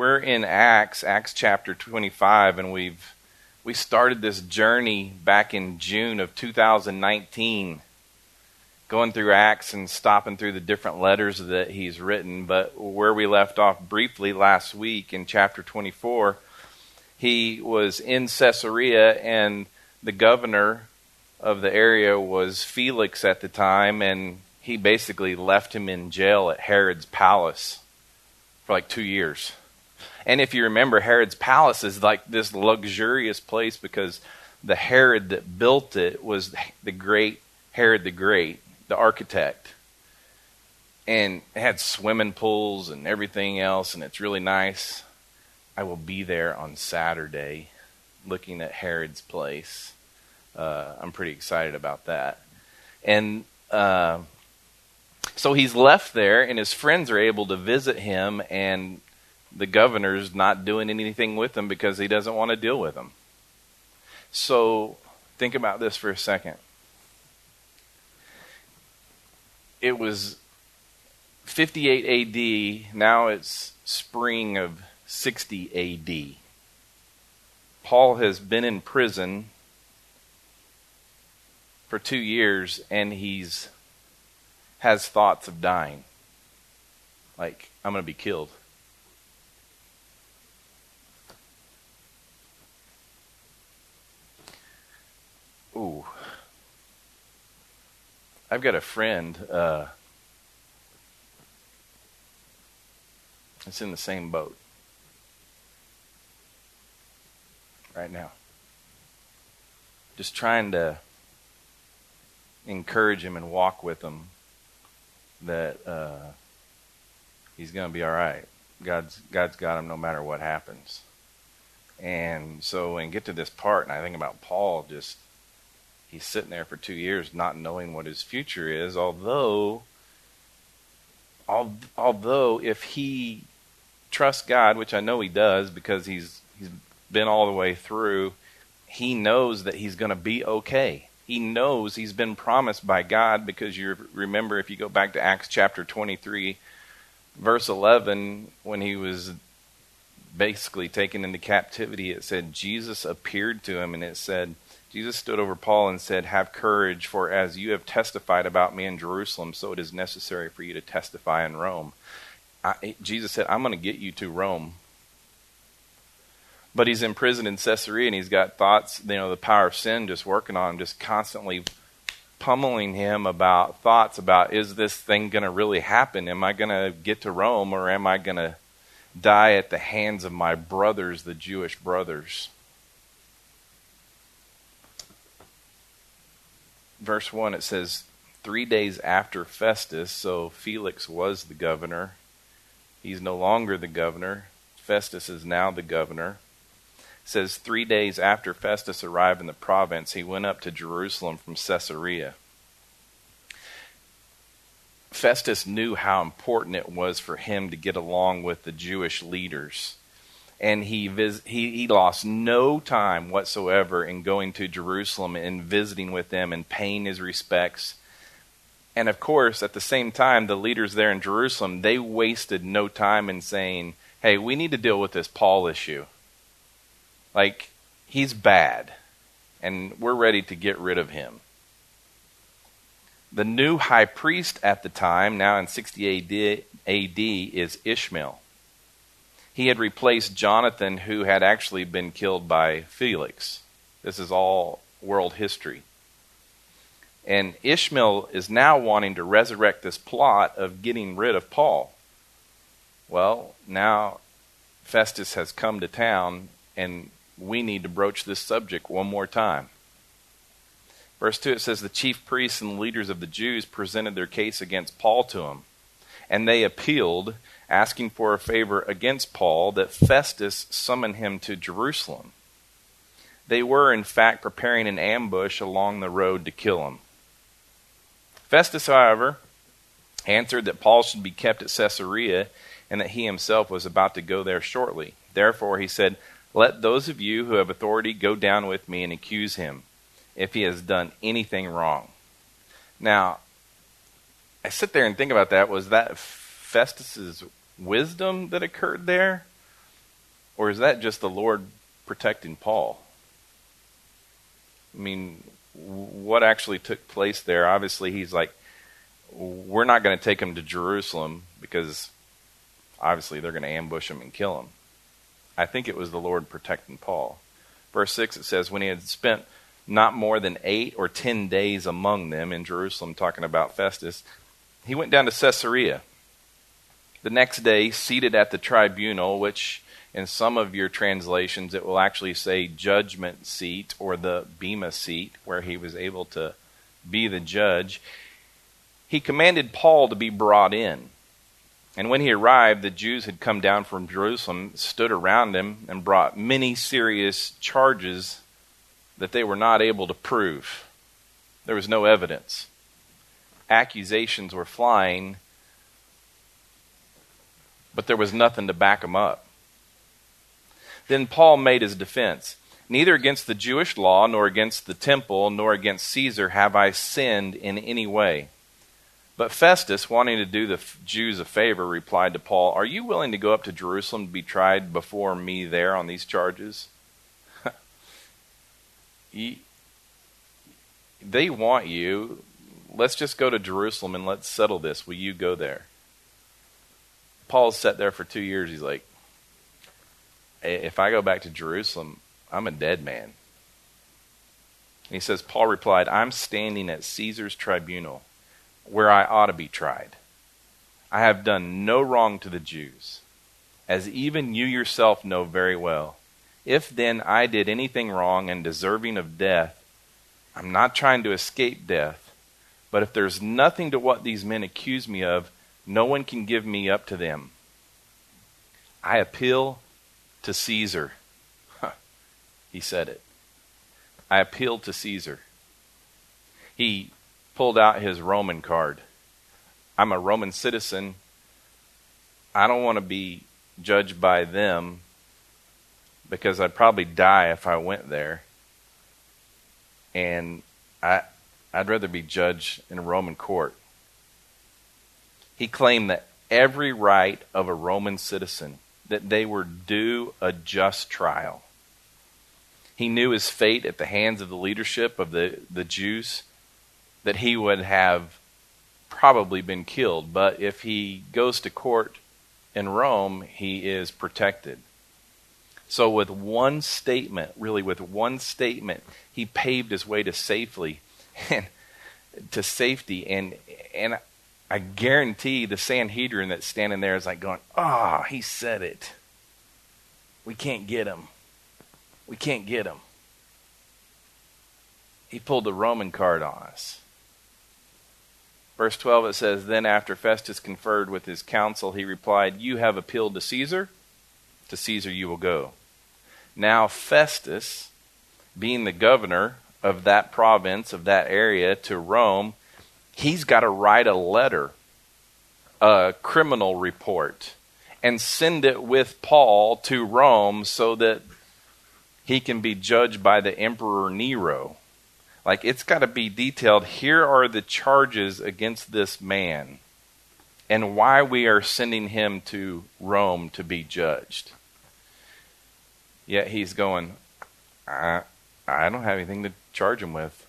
we're in Acts, Acts chapter 25, and we've we started this journey back in June of 2019, going through Acts and stopping through the different letters that he's written. But where we left off briefly last week in chapter 24, he was in Caesarea, and the governor of the area was Felix at the time, and he basically left him in jail at Herod's palace for like two years. And if you remember, Herod's palace is like this luxurious place because the Herod that built it was the great Herod the Great, the architect. And it had swimming pools and everything else, and it's really nice. I will be there on Saturday looking at Herod's place. Uh, I'm pretty excited about that. And uh, so he's left there, and his friends are able to visit him, and the governor's not doing anything with them because he doesn't want to deal with them. So think about this for a second. It was 58 AD, now it's spring of 60 AD. Paul has been in prison for two years and he's has thoughts of dying. Like, I'm going to be killed. Ooh. I've got a friend uh, that's in the same boat right now. Just trying to encourage him and walk with him that uh, he's going to be all right. God's God's got him no matter what happens. And so, and get to this part, and I think about Paul just he's sitting there for two years not knowing what his future is, although although if he trusts God, which I know he does because he's he's been all the way through, he knows that he's going to be okay. He knows he's been promised by God because you remember if you go back to Acts chapter 23 verse 11 when he was basically taken into captivity it said Jesus appeared to him and it said Jesus stood over Paul and said, Have courage, for as you have testified about me in Jerusalem, so it is necessary for you to testify in Rome. I, Jesus said, I'm going to get you to Rome. But he's in prison in Caesarea and he's got thoughts, you know, the power of sin just working on him, just constantly pummeling him about thoughts about is this thing going to really happen? Am I going to get to Rome or am I going to die at the hands of my brothers, the Jewish brothers? Verse 1, it says, Three days after Festus, so Felix was the governor. He's no longer the governor. Festus is now the governor. It says, Three days after Festus arrived in the province, he went up to Jerusalem from Caesarea. Festus knew how important it was for him to get along with the Jewish leaders and he, vis- he, he lost no time whatsoever in going to Jerusalem and visiting with them and paying his respects. And of course, at the same time, the leaders there in Jerusalem, they wasted no time in saying, hey, we need to deal with this Paul issue. Like, he's bad, and we're ready to get rid of him. The new high priest at the time, now in 60 AD, AD is Ishmael he had replaced Jonathan, who had actually been killed by Felix. This is all world history. And Ishmael is now wanting to resurrect this plot of getting rid of Paul. Well, now Festus has come to town, and we need to broach this subject one more time. Verse 2 it says, The chief priests and leaders of the Jews presented their case against Paul to him, and they appealed asking for a favor against Paul that Festus summon him to Jerusalem. They were, in fact, preparing an ambush along the road to kill him. Festus, however, answered that Paul should be kept at Caesarea and that he himself was about to go there shortly. Therefore, he said, Let those of you who have authority go down with me and accuse him if he has done anything wrong. Now, I sit there and think about that. Was that Festus's wisdom that occurred there? Or is that just the Lord protecting Paul? I mean, what actually took place there? Obviously, he's like, we're not going to take him to Jerusalem because obviously they're going to ambush him and kill him. I think it was the Lord protecting Paul. Verse 6 it says, When he had spent not more than eight or ten days among them in Jerusalem, talking about Festus, he went down to Caesarea. The next day, seated at the tribunal, which in some of your translations it will actually say judgment seat or the bema seat, where he was able to be the judge, he commanded Paul to be brought in. And when he arrived, the Jews had come down from Jerusalem, stood around him, and brought many serious charges that they were not able to prove. There was no evidence. Accusations were flying, but there was nothing to back them up. Then Paul made his defense Neither against the Jewish law, nor against the temple, nor against Caesar have I sinned in any way. But Festus, wanting to do the Jews a favor, replied to Paul, Are you willing to go up to Jerusalem to be tried before me there on these charges? they want you. Let's just go to Jerusalem and let's settle this. Will you go there? Paul's sat there for two years. He's like, If I go back to Jerusalem, I'm a dead man. And he says, Paul replied, I'm standing at Caesar's tribunal where I ought to be tried. I have done no wrong to the Jews, as even you yourself know very well. If then I did anything wrong and deserving of death, I'm not trying to escape death, but if there's nothing to what these men accuse me of, no one can give me up to them. I appeal to Caesar. Huh. He said it. I appeal to Caesar. He pulled out his Roman card. I'm a Roman citizen. I don't want to be judged by them because I'd probably die if I went there. And I I'd rather be judged in a Roman court. He claimed that every right of a Roman citizen that they were due a just trial. He knew his fate at the hands of the leadership of the, the Jews that he would have probably been killed. But if he goes to court in Rome, he is protected. So, with one statement, really with one statement, he paved his way to safely and to safety. And and I guarantee the Sanhedrin that's standing there is like going, "Ah, oh, he said it. We can't get him. We can't get him." He pulled the Roman card on us. Verse 12 it says, Then after Festus conferred with his council, he replied, You have appealed to Caesar, to Caesar you will go. Now Festus, being the governor of that province, of that area, to Rome, he's got to write a letter, a criminal report, and send it with Paul to Rome so that he can be judged by the Emperor Nero. Like it's got to be detailed. Here are the charges against this man and why we are sending him to Rome to be judged. Yet he's going, I, I don't have anything to charge him with.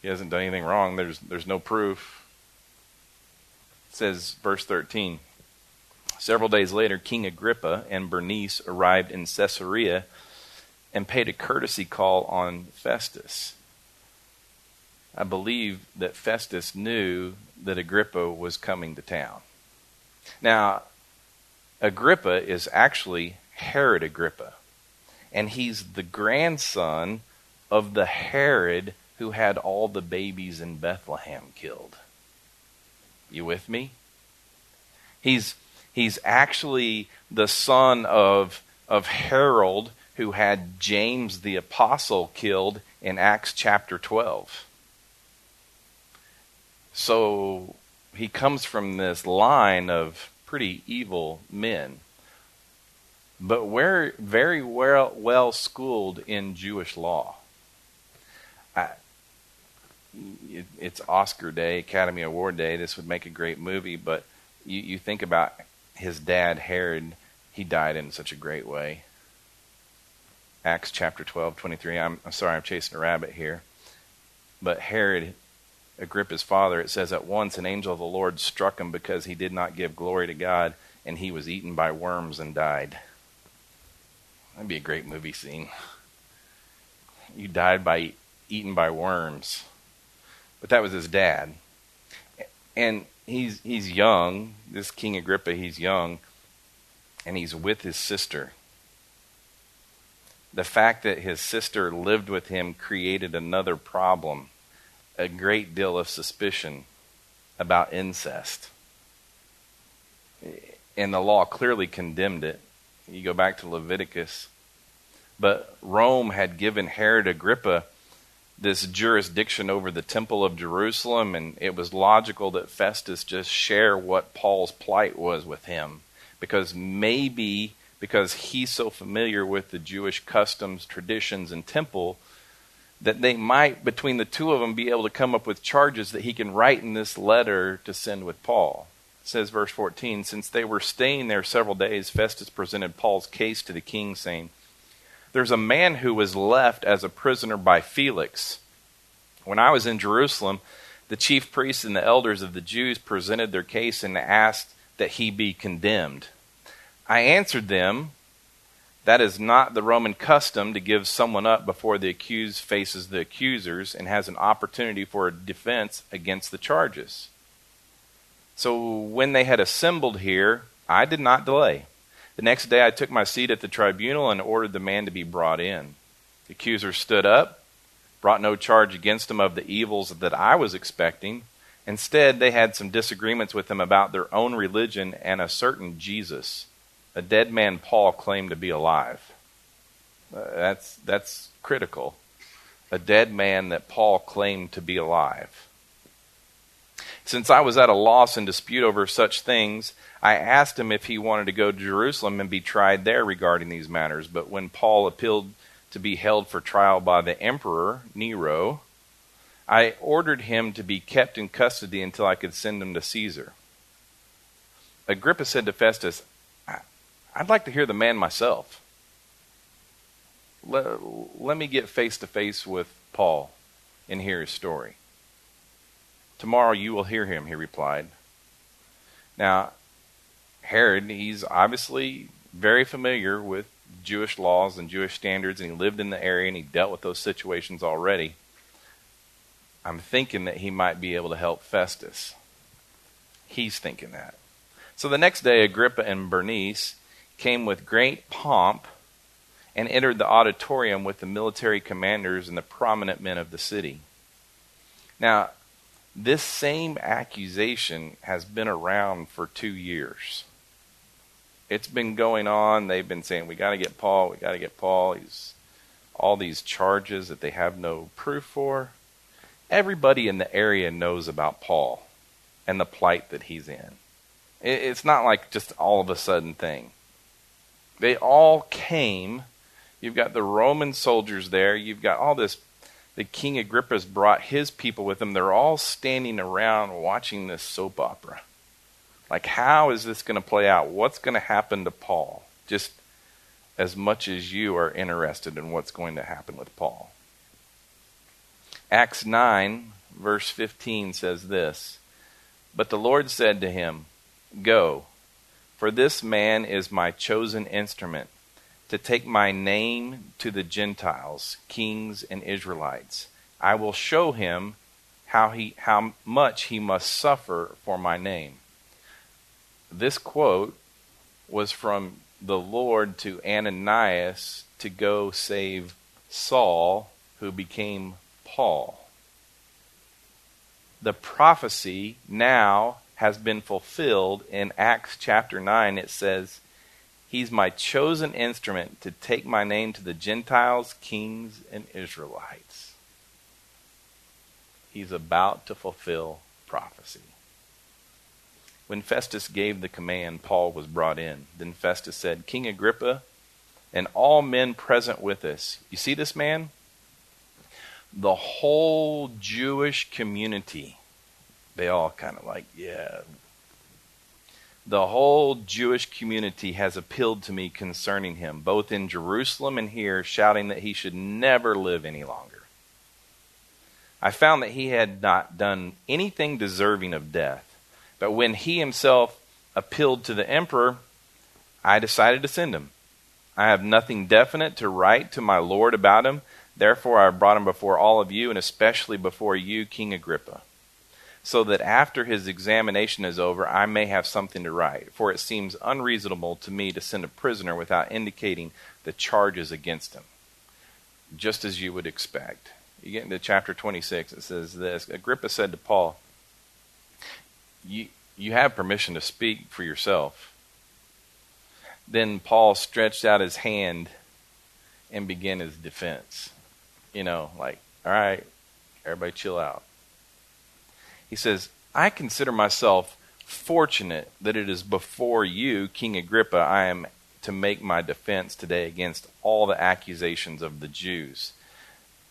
He hasn't done anything wrong. There's, there's no proof. It says, verse 13 Several days later, King Agrippa and Bernice arrived in Caesarea and paid a courtesy call on Festus. I believe that Festus knew that Agrippa was coming to town. Now, Agrippa is actually Herod Agrippa, and he's the grandson of the Herod who had all the babies in Bethlehem killed. You with me? He's he's actually the son of of Herod who had James the apostle killed in Acts chapter 12. So he comes from this line of pretty evil men, but we're very well, well schooled in Jewish law. It, it's Oscar Day, Academy Award Day. This would make a great movie, but you, you think about his dad, Herod, he died in such a great way. Acts chapter 12, 23. I'm, I'm sorry, I'm chasing a rabbit here. But Herod, Agrippa's father, it says, At once an angel of the Lord struck him because he did not give glory to God, and he was eaten by worms and died. That'd be a great movie scene. You died by eaten by worms. But that was his dad. And he's he's young, this King Agrippa, he's young, and he's with his sister. The fact that his sister lived with him created another problem, a great deal of suspicion about incest. And the law clearly condemned it. You go back to Leviticus. But Rome had given Herod Agrippa this jurisdiction over the temple of Jerusalem, and it was logical that Festus just share what Paul's plight was with him. Because maybe because he's so familiar with the Jewish customs, traditions, and temple, that they might, between the two of them, be able to come up with charges that he can write in this letter to send with Paul. It says, verse 14, Since they were staying there several days, Festus presented Paul's case to the king, saying, there's a man who was left as a prisoner by Felix. When I was in Jerusalem, the chief priests and the elders of the Jews presented their case and asked that he be condemned. I answered them, That is not the Roman custom to give someone up before the accused faces the accusers and has an opportunity for a defense against the charges. So when they had assembled here, I did not delay. The next day I took my seat at the tribunal and ordered the man to be brought in. The accuser stood up, brought no charge against him of the evils that I was expecting. Instead, they had some disagreements with him about their own religion and a certain Jesus. A dead man Paul claimed to be alive. Uh, that's, that's critical. A dead man that Paul claimed to be alive. Since I was at a loss in dispute over such things, I asked him if he wanted to go to Jerusalem and be tried there regarding these matters. But when Paul appealed to be held for trial by the emperor, Nero, I ordered him to be kept in custody until I could send him to Caesar. Agrippa said to Festus, I'd like to hear the man myself. Let, let me get face to face with Paul and hear his story. Tomorrow you will hear him, he replied. Now, Herod, he's obviously very familiar with Jewish laws and Jewish standards, and he lived in the area and he dealt with those situations already. I'm thinking that he might be able to help Festus. He's thinking that. So the next day, Agrippa and Bernice came with great pomp and entered the auditorium with the military commanders and the prominent men of the city. Now, this same accusation has been around for two years. It's been going on. They've been saying, we got to get Paul, we got to get Paul. He's all these charges that they have no proof for. Everybody in the area knows about Paul and the plight that he's in. It's not like just all of a sudden thing. They all came. You've got the Roman soldiers there. You've got all this the King Agrippa's brought his people with him. They're all standing around watching this soap opera. Like, how is this going to play out? What's going to happen to Paul? Just as much as you are interested in what's going to happen with Paul. Acts 9, verse 15 says this But the Lord said to him, Go, for this man is my chosen instrument to take my name to the Gentiles, kings and Israelites. I will show him how he how much he must suffer for my name. This quote was from the Lord to Ananias to go save Saul, who became Paul. The prophecy now has been fulfilled in Acts chapter 9. It says, He's my chosen instrument to take my name to the Gentiles, kings, and Israelites. He's about to fulfill prophecy. When Festus gave the command, Paul was brought in. Then Festus said, King Agrippa, and all men present with us, you see this man? The whole Jewish community, they all kind of like, yeah. The whole Jewish community has appealed to me concerning him, both in Jerusalem and here, shouting that he should never live any longer. I found that he had not done anything deserving of death. But when he himself appealed to the emperor, I decided to send him. I have nothing definite to write to my lord about him. Therefore, I have brought him before all of you, and especially before you, King Agrippa, so that after his examination is over, I may have something to write. For it seems unreasonable to me to send a prisoner without indicating the charges against him, just as you would expect. You get into chapter 26, it says this Agrippa said to Paul, You, you have permission to speak for yourself. Then Paul stretched out his hand and began his defense. You know, like, all right, everybody chill out. He says, I consider myself fortunate that it is before you, King Agrippa, I am to make my defense today against all the accusations of the Jews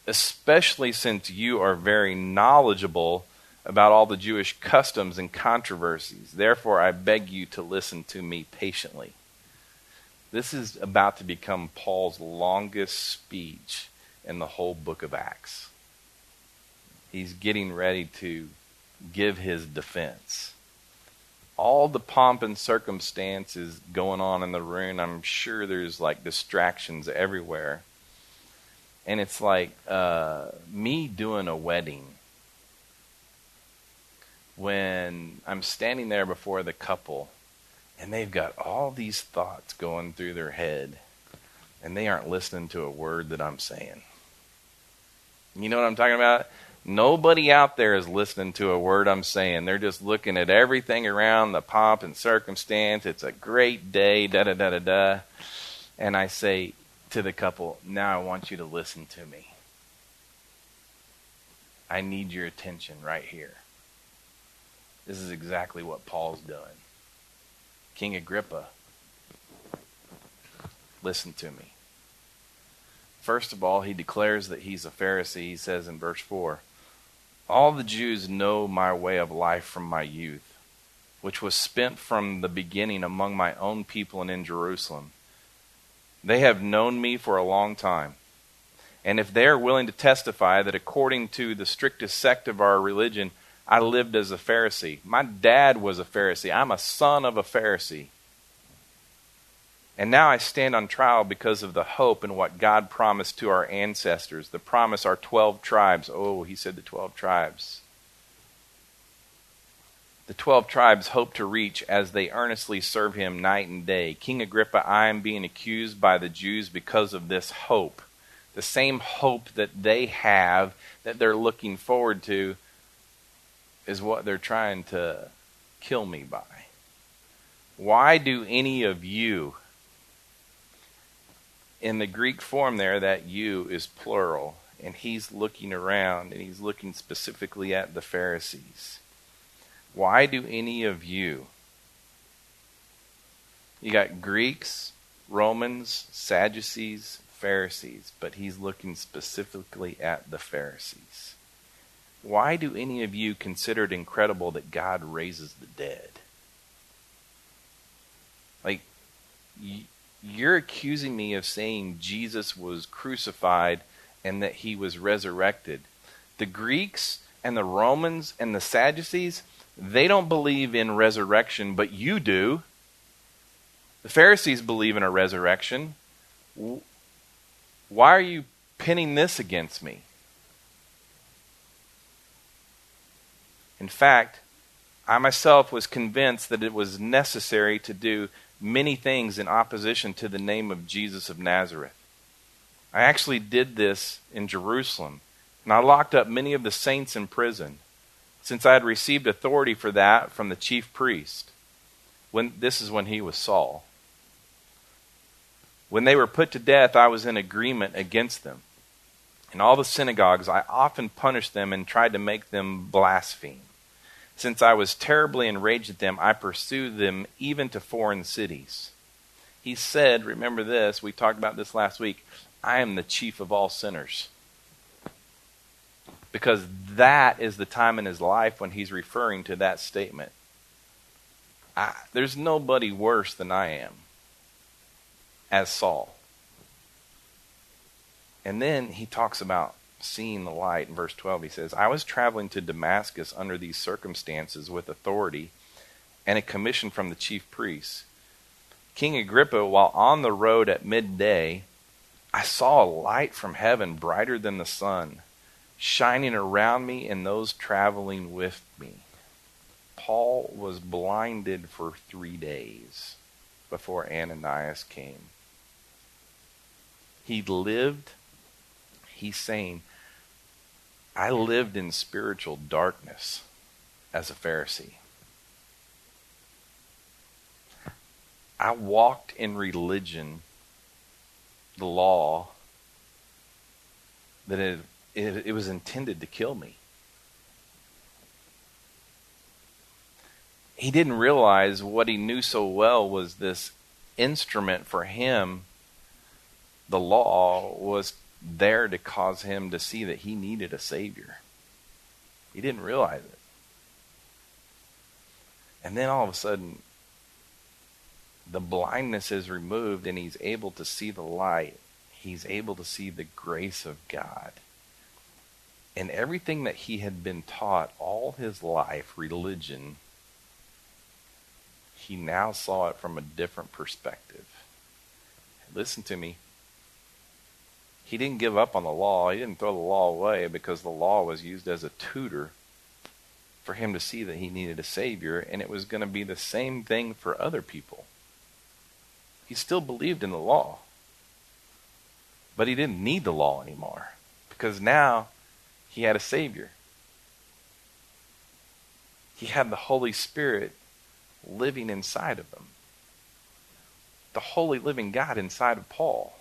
especially since you are very knowledgeable about all the Jewish customs and controversies. Therefore, I beg you to listen to me patiently. This is about to become Paul's longest speech in the whole book of Acts. He's getting ready to give his defense. All the pomp and circumstances going on in the room, I'm sure there's like distractions everywhere and it's like uh, me doing a wedding when I'm standing there before the couple and they've got all these thoughts going through their head and they aren't listening to a word that I'm saying. You know what I'm talking about? Nobody out there is listening to a word I'm saying. They're just looking at everything around the pomp and circumstance. It's a great day, da da da da da. And I say, to the couple, now I want you to listen to me. I need your attention right here. This is exactly what Paul's doing. King Agrippa, listen to me. First of all, he declares that he's a Pharisee. He says in verse 4 All the Jews know my way of life from my youth, which was spent from the beginning among my own people and in Jerusalem they have known me for a long time. And if they are willing to testify that according to the strictest sect of our religion, I lived as a Pharisee. My dad was a Pharisee. I'm a son of a Pharisee. And now I stand on trial because of the hope and what God promised to our ancestors. The promise, our 12 tribes. Oh, he said the 12 tribes the twelve tribes hope to reach as they earnestly serve him night and day. King Agrippa, I am being accused by the Jews because of this hope. The same hope that they have, that they're looking forward to, is what they're trying to kill me by. Why do any of you, in the Greek form there, that you is plural, and he's looking around and he's looking specifically at the Pharisees why do any of you, you got Greeks, Romans, Sadducees, Pharisees, but he's looking specifically at the Pharisees. Why do any of you consider it incredible that God raises the dead? Like, you're accusing me of saying Jesus was crucified and that he was resurrected. The Greeks and the Romans and the Sadducees, they don't believe in resurrection, but you do. The Pharisees believe in a resurrection. Why are you pinning this against me? In fact, I myself was convinced that it was necessary to do many things in opposition to the name of Jesus of Nazareth. I actually did this in Jerusalem, and I locked up many of the saints in prison since I had received authority for that from the chief priest. When this is when he was Saul. When they were put to death, I was in agreement against them. In all the synagogues, I often punished them and tried to make them blaspheme. Since I was terribly enraged at them, I pursued them even to foreign cities. He said, remember this, we talked about this last week, I am the chief of all sinners because that is the time in his life when he's referring to that statement. I, there's nobody worse than I am as Saul. And then he talks about seeing the light. In verse 12, he says, I was traveling to Damascus under these circumstances with authority and a commission from the chief priests. King Agrippa, while on the road at midday, I saw a light from heaven brighter than the sun, shining around me and those traveling with me. Paul was blinded for three days before Ananias came. He lived, he's saying, I lived in spiritual darkness as a Pharisee. I walked in religion, the law, that it, it, it was intended to kill me. He didn't realize what he knew so well was this instrument for him. The law was there to cause him to see that he needed a Savior. He didn't realize it. And then all of a sudden, the blindness is removed and he's able to see the light. He's able to see the grace of God. And everything that he had been taught all his life, religion, he now saw it from a different perspective. Listen to me he didn't give up on the law. He didn't throw the law away because the law was used as a tutor for him to see that he needed a Savior, and it was going to be the same thing for other people. He still believed in the law, but he didn't need the law anymore because now he had a Savior. He had the Holy Spirit living inside of him, the holy living God inside of Paul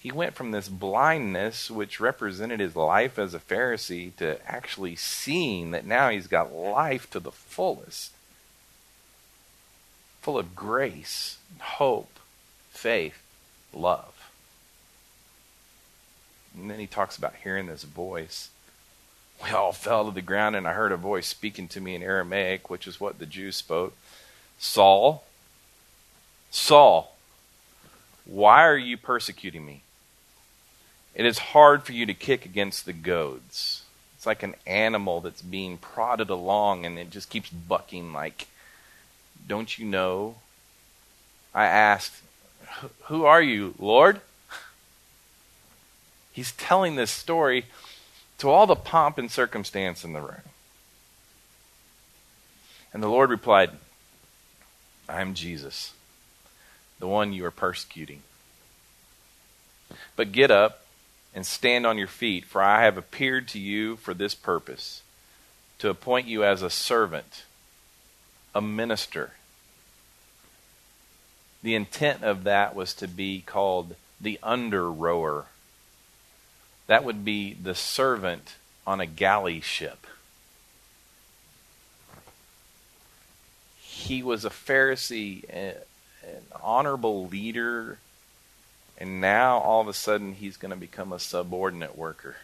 he went from this blindness, which represented his life as a Pharisee, to actually seeing that now he's got life to the fullest, full of grace, hope, faith, love. And then he talks about hearing this voice. We all fell to the ground, and I heard a voice speaking to me in Aramaic, which is what the Jews spoke Saul, Saul, why are you persecuting me? It is hard for you to kick against the goads. It's like an animal that's being prodded along and it just keeps bucking like, Don't you know? I asked, Who are you, Lord? He's telling this story to all the pomp and circumstance in the room. And the Lord replied, I am Jesus, the one you are persecuting. But get up and stand on your feet, for I have appeared to you for this purpose to appoint you as a servant, a minister. The intent of that was to be called the under rower. That would be the servant on a galley ship. He was a Pharisee, an honorable leader and now all of a sudden he's going to become a subordinate worker.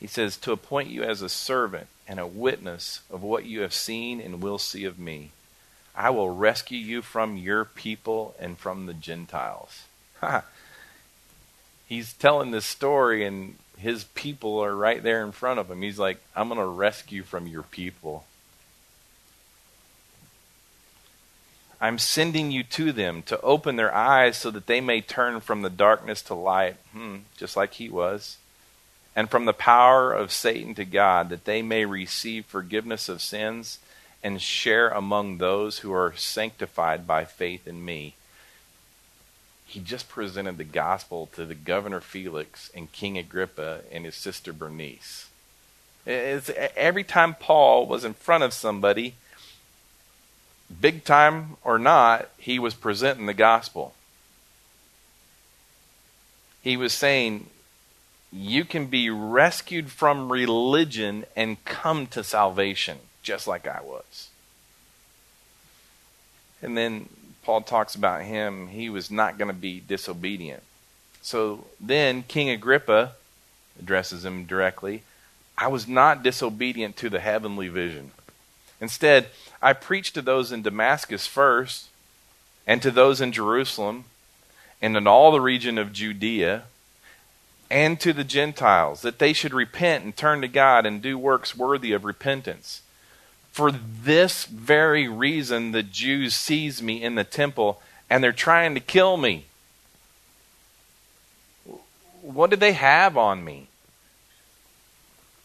He says, To appoint you as a servant and a witness of what you have seen and will see of me. I will rescue you from your people and from the Gentiles. He's telling this story, and his people are right there in front of him. He's like, I'm going to rescue from your people. I'm sending you to them to open their eyes so that they may turn from the darkness to light, hmm, just like he was, and from the power of Satan to God, that they may receive forgiveness of sins and share among those who are sanctified by faith in me. He just presented the gospel to the governor Felix and King Agrippa and his sister Bernice. It's, every time Paul was in front of somebody, big time or not, he was presenting the gospel. He was saying, You can be rescued from religion and come to salvation, just like I was. And then Paul talks about him, he was not going to be disobedient. So then King Agrippa addresses him directly I was not disobedient to the heavenly vision. Instead, I preached to those in Damascus first, and to those in Jerusalem, and in all the region of Judea, and to the Gentiles, that they should repent and turn to God and do works worthy of repentance. For this very reason, the Jews seize me in the temple, and they're trying to kill me. What did they have on me?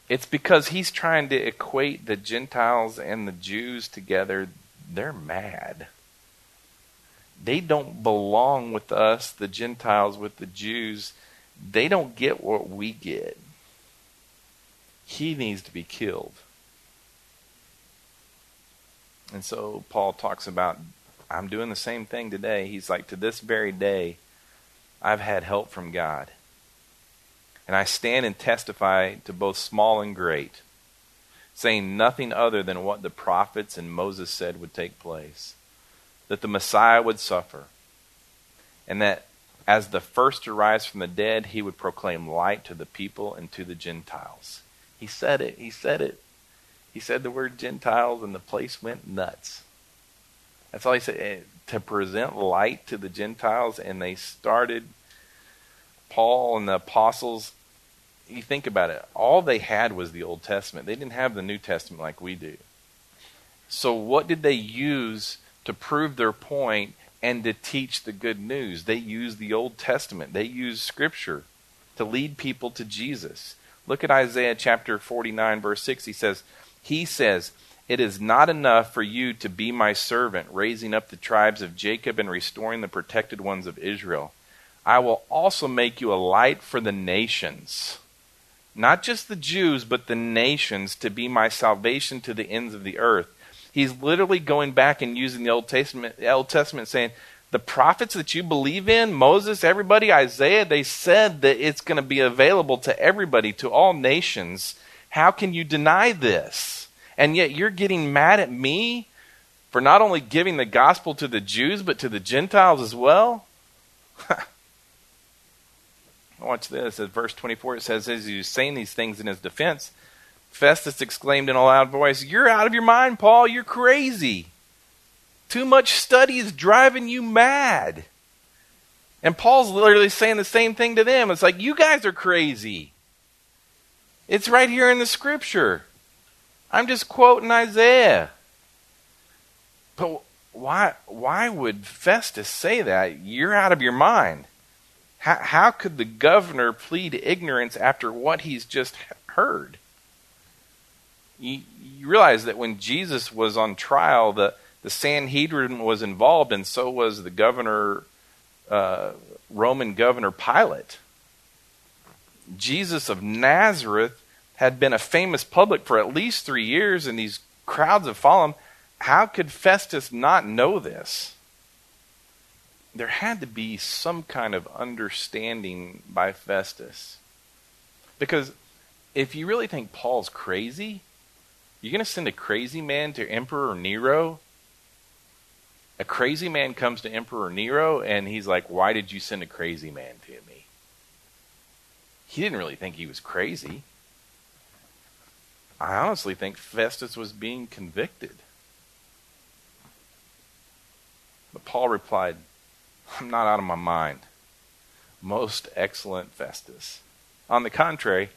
It's because he's trying to equate the Gentiles and the Jews together. They're mad. They don't belong with us, the Gentiles with the Jews. They don't get what we get. He needs to be killed. And so Paul talks about, I'm doing the same thing today. He's like, to this very day, I've had help from God. And I stand and testify to both small and great, saying nothing other than what the prophets and Moses said would take place that the Messiah would suffer, and that as the first to rise from the dead, he would proclaim light to the people and to the Gentiles. He said it. He said it. He said the word Gentiles, and the place went nuts. That's all he said. Eh, to present light to the Gentiles, and they started Paul and the apostles, you think about it, all they had was the Old Testament. They didn't have the New Testament like we do. So, what did they use to prove their point and to teach the good news? They used the Old Testament, they used Scripture to lead people to Jesus. Look at Isaiah chapter 49, verse 6. He says, He says, It is not enough for you to be my servant, raising up the tribes of Jacob and restoring the protected ones of Israel. I will also make you a light for the nations. Not just the Jews, but the nations to be my salvation to the ends of the earth. He's literally going back and using the Old Testament, Old Testament saying, the prophets that you believe in, Moses, everybody, Isaiah, they said that it's going to be available to everybody, to all nations. How can you deny this? And yet you're getting mad at me for not only giving the gospel to the Jews, but to the Gentiles as well? Watch this. At verse 24, it says, As he was saying these things in his defense, Festus exclaimed in a loud voice, You're out of your mind, Paul. You're crazy. Too much study is driving you mad. And Paul's literally saying the same thing to them. It's like, You guys are crazy. It's right here in the scripture. I'm just quoting Isaiah. But why, why would Festus say that? You're out of your mind. How, how could the governor plead ignorance after what he's just heard? You, you realize that when Jesus was on trial, the, the Sanhedrin was involved, and so was the governor, uh, Roman governor Pilate. Jesus of Nazareth had been a famous public for at least three years, and these crowds have followed him. How could Festus not know this? There had to be some kind of understanding by Festus. Because if you really think Paul's crazy, you're going to send a crazy man to Emperor Nero? A crazy man comes to Emperor Nero and he's like, Why did you send a crazy man to me? He didn't really think he was crazy. I honestly think Festus was being convicted. But Paul replied, I'm not out of my mind. Most excellent Festus. On the contrary,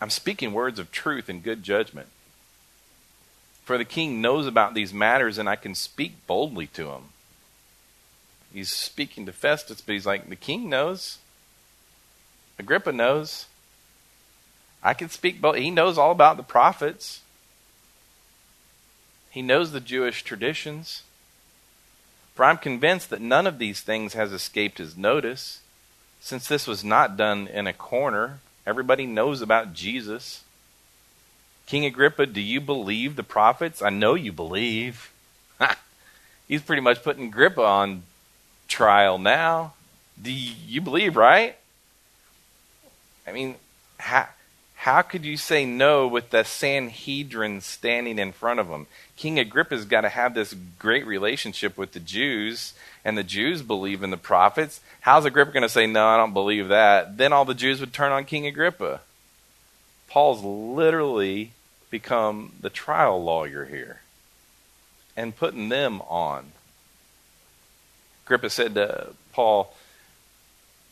I'm speaking words of truth and good judgment. For the king knows about these matters, and I can speak boldly to him. He's speaking to Festus, but he's like, the king knows. Agrippa knows. I can speak both. He knows all about the prophets. He knows the Jewish traditions. For I'm convinced that none of these things has escaped his notice, since this was not done in a corner. Everybody knows about Jesus. King Agrippa, do you believe the prophets? I know you believe. He's pretty much putting Agrippa on trial now. Do you believe, right? I mean, how, how could you say no with the Sanhedrin standing in front of him? King Agrippa's got to have this great relationship with the Jews, and the Jews believe in the prophets. How's Agrippa going to say, No, I don't believe that? Then all the Jews would turn on King Agrippa. Paul's literally become the trial lawyer here and putting them on. Agrippa said to Paul,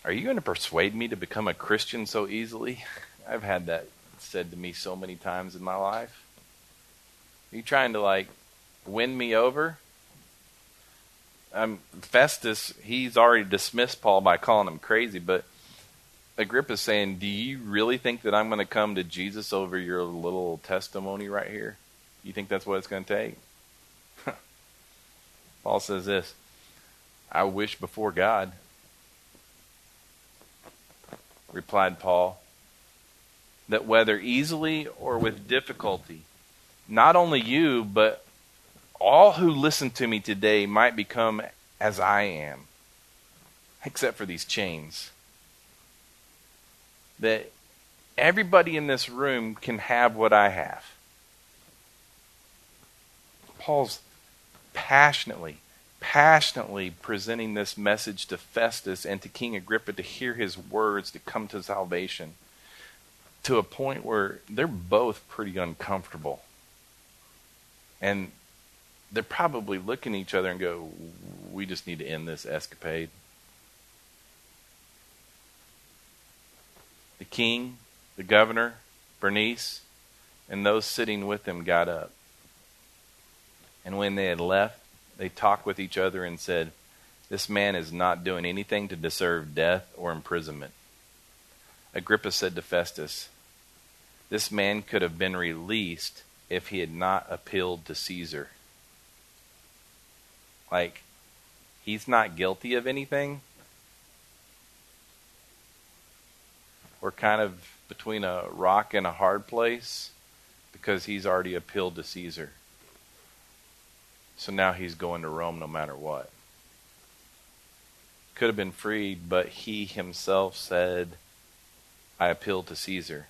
Are you going to persuade me to become a Christian so easily? I've had that said to me so many times in my life. Are you trying to like win me over? Um, Festus, he's already dismissed Paul by calling him crazy, but Agrippa's saying, Do you really think that I'm going to come to Jesus over your little testimony right here? You think that's what it's going to take? Paul says this I wish before God, replied Paul, that whether easily or with difficulty, not only you, but all who listen to me today might become as I am, except for these chains. That everybody in this room can have what I have. Paul's passionately, passionately presenting this message to Festus and to King Agrippa to hear his words to come to salvation to a point where they're both pretty uncomfortable. And they're probably looking at each other and go, we just need to end this escapade. The king, the governor, Bernice, and those sitting with them got up. And when they had left, they talked with each other and said, This man is not doing anything to deserve death or imprisonment. Agrippa said to Festus, This man could have been released if he had not appealed to Caesar. Like, he's not guilty of anything. We're kind of between a rock and a hard place because he's already appealed to Caesar. So now he's going to Rome no matter what. Could have been freed, but he himself said, I appeal to Caesar.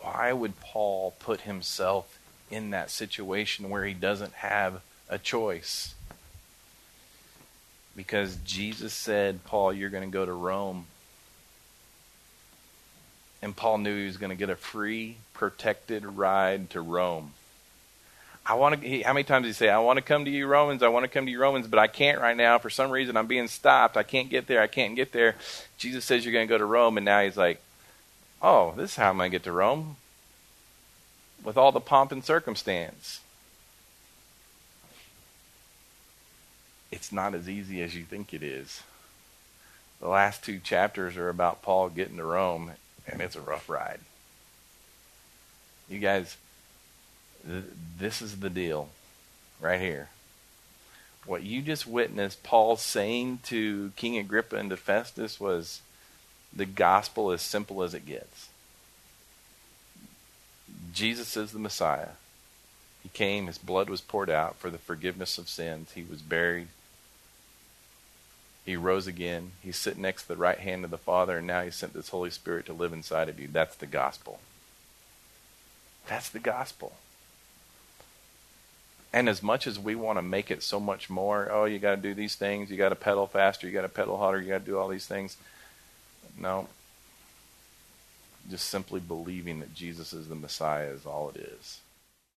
Why would Paul put himself in that situation where he doesn't have a choice? Because Jesus said, Paul, you're going to go to Rome. And Paul knew he was going to get a free, protected ride to Rome. I want to. How many times did he say, "I want to come to you, Romans. I want to come to you, Romans, but I can't right now. For some reason, I'm being stopped. I can't get there. I can't get there." Jesus says you're going to go to Rome, and now he's like, "Oh, this is how I'm going to get to Rome, with all the pomp and circumstance." It's not as easy as you think it is. The last two chapters are about Paul getting to Rome, and it's a rough ride. You guys this is the deal right here. What you just witnessed Paul saying to King Agrippa and to Festus was the gospel as simple as it gets. Jesus is the Messiah. He came, his blood was poured out for the forgiveness of sins. He was buried. He rose again. He's sitting next to the right hand of the Father, and now he sent this Holy Spirit to live inside of you. That's the gospel. That's the gospel. And as much as we want to make it so much more, oh, you got to do these things, you got to pedal faster, you got to pedal harder, you got to do all these things. No. Just simply believing that Jesus is the Messiah is all it is.